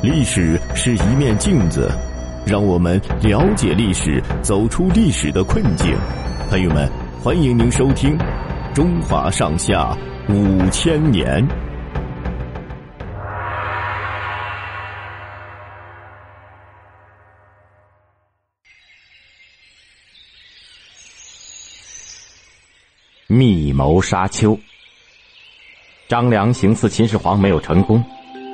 历史是一面镜子，让我们了解历史，走出历史的困境。朋友们，欢迎您收听《中华上下五千年》。密谋沙丘，张良行刺秦始皇没有成功。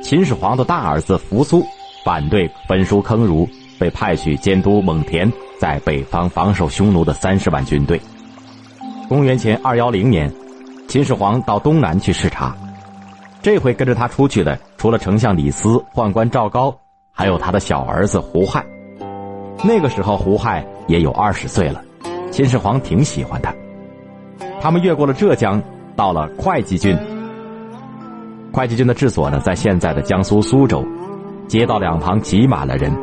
秦始皇的大儿子扶苏反对焚书坑儒，被派去监督蒙恬在北方防守匈奴的三十万军队。公元前二幺零年，秦始皇到东南去视察，这回跟着他出去的除了丞相李斯、宦官赵高，还有他的小儿子胡亥。那个时候胡亥也有二十岁了，秦始皇挺喜欢他。他们越过了浙江，到了会稽郡。会稽军的治所呢，在现在的江苏苏州。街道两旁挤满了人，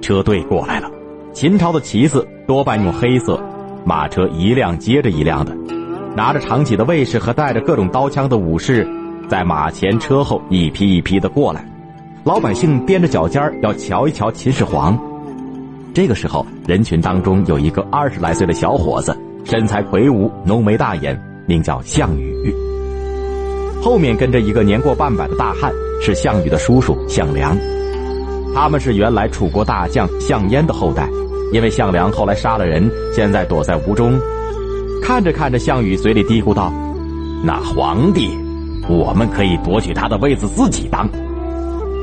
车队过来了。秦朝的旗子多半用黑色，马车一辆接着一辆的，拿着长戟的卫士和带着各种刀枪的武士，在马前车后一批一批的过来。老百姓踮着脚尖要瞧一瞧秦始皇。这个时候，人群当中有一个二十来岁的小伙子，身材魁梧，浓眉大眼，名叫项羽。后面跟着一个年过半百的大汉，是项羽的叔叔项梁。他们是原来楚国大将项燕的后代，因为项梁后来杀了人，现在躲在吴中。看着看着，项羽嘴里嘀咕道：“那皇帝，我们可以夺取他的位子自己当。”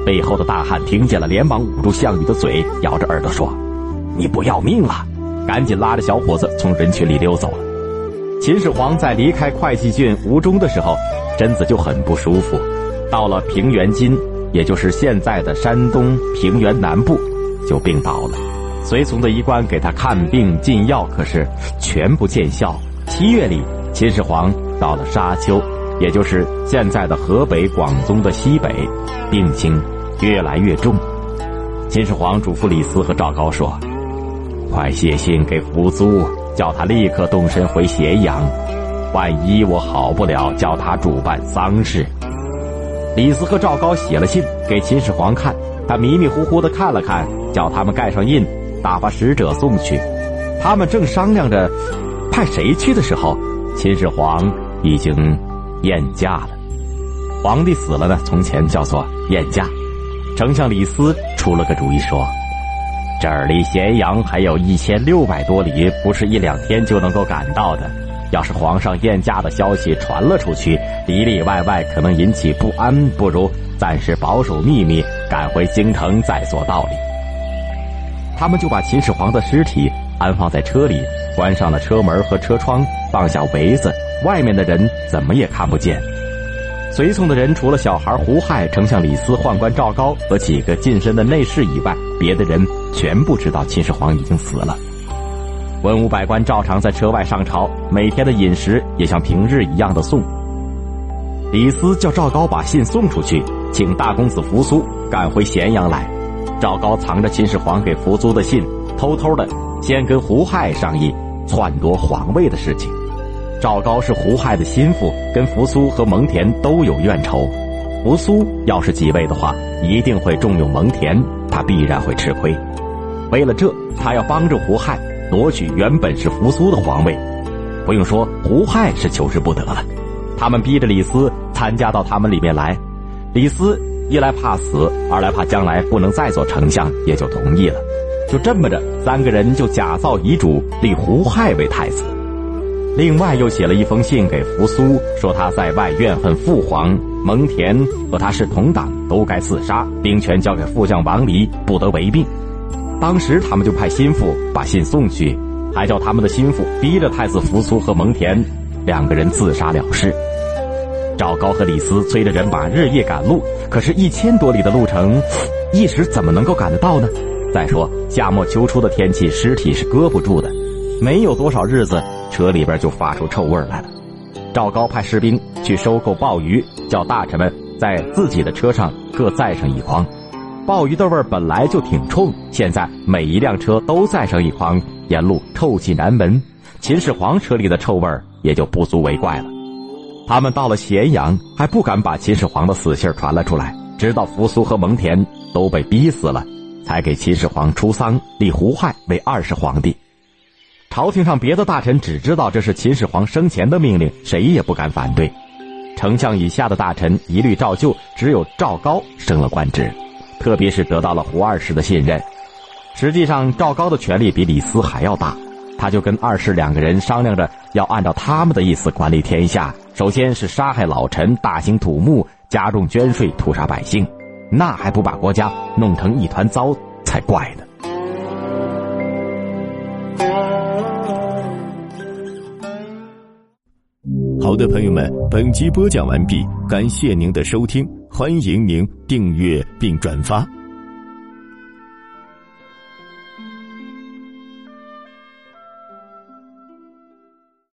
背后的大汉听见了，连忙捂住项羽的嘴，咬着耳朵说：“你不要命了！”赶紧拉着小伙子从人群里溜走了。秦始皇在离开会稽郡吴中的时候。身子就很不舒服，到了平原津，也就是现在的山东平原南部，就病倒了。随从的医官给他看病进药，可是全不见效。七月里，秦始皇到了沙丘，也就是现在的河北广宗的西北，病情越来越重。秦始皇嘱咐李斯和赵高说：“快写信给扶苏，叫他立刻动身回咸阳。”万一我好不了，叫他主办丧事。李斯和赵高写了信给秦始皇看，他迷迷糊糊的看了看，叫他们盖上印，打发使者送去。他们正商量着派谁去的时候，秦始皇已经宴驾了。皇帝死了呢，从前叫做宴驾。丞相李斯出了个主意，说：“这儿离咸阳还有一千六百多里，不是一两天就能够赶到的。”要是皇上宴驾的消息传了出去，里里外外可能引起不安，不如暂时保守秘密，赶回京城再做道理。他们就把秦始皇的尸体安放在车里，关上了车门和车窗，放下围子，外面的人怎么也看不见。随从的人除了小孩胡亥、丞相李斯、宦官赵高和几个近身的内侍以外，别的人全部知道秦始皇已经死了。文武百官照常在车外上朝，每天的饮食也像平日一样的送。李斯叫赵高把信送出去，请大公子扶苏赶回咸阳来。赵高藏着秦始皇给扶苏的信，偷偷的先跟胡亥商议篡夺皇位的事情。赵高是胡亥的心腹，跟扶苏和蒙恬都有怨仇。扶苏要是继位的话，一定会重用蒙恬，他必然会吃亏。为了这，他要帮助胡亥。夺取原本是扶苏的皇位，不用说，胡亥是求之不得了。他们逼着李斯参加到他们里面来，李斯一来怕死，二来怕将来不能再做丞相，也就同意了。就这么着，三个人就假造遗嘱，立胡亥为太子。另外又写了一封信给扶苏，说他在外怨恨父皇蒙恬和他是同党，都该自杀，兵权交给副将王离，不得违并。当时他们就派心腹把信送去，还叫他们的心腹逼着太子扶苏和蒙恬两个人自杀了事。赵高和李斯催着人马日夜赶路，可是，一千多里的路程，一时怎么能够赶得到呢？再说夏末秋初的天气，尸体是搁不住的，没有多少日子，车里边就发出臭味来了。赵高派士兵去收购鲍鱼，叫大臣们在自己的车上各载上一筐。鲍鱼的味儿本来就挺冲，现在每一辆车都载上一筐，沿路臭气难闻。秦始皇车里的臭味也就不足为怪了。他们到了咸阳，还不敢把秦始皇的死信传了出来，直到扶苏和蒙恬都被逼死了，才给秦始皇出丧，立胡亥为二世皇帝。朝廷上别的大臣只知道这是秦始皇生前的命令，谁也不敢反对。丞相以下的大臣一律照旧，只有赵高升了官职，特别是得到了胡二世的信任。实际上，赵高的权力比李斯还要大，他就跟二世两个人商量着，要按照他们的意思管理天下。首先是杀害老臣，大兴土木，加重捐税，屠杀百姓，那还不把国家弄成一团糟才怪呢。好的，朋友们，本集播讲完毕，感谢您的收听，欢迎您订阅并转发。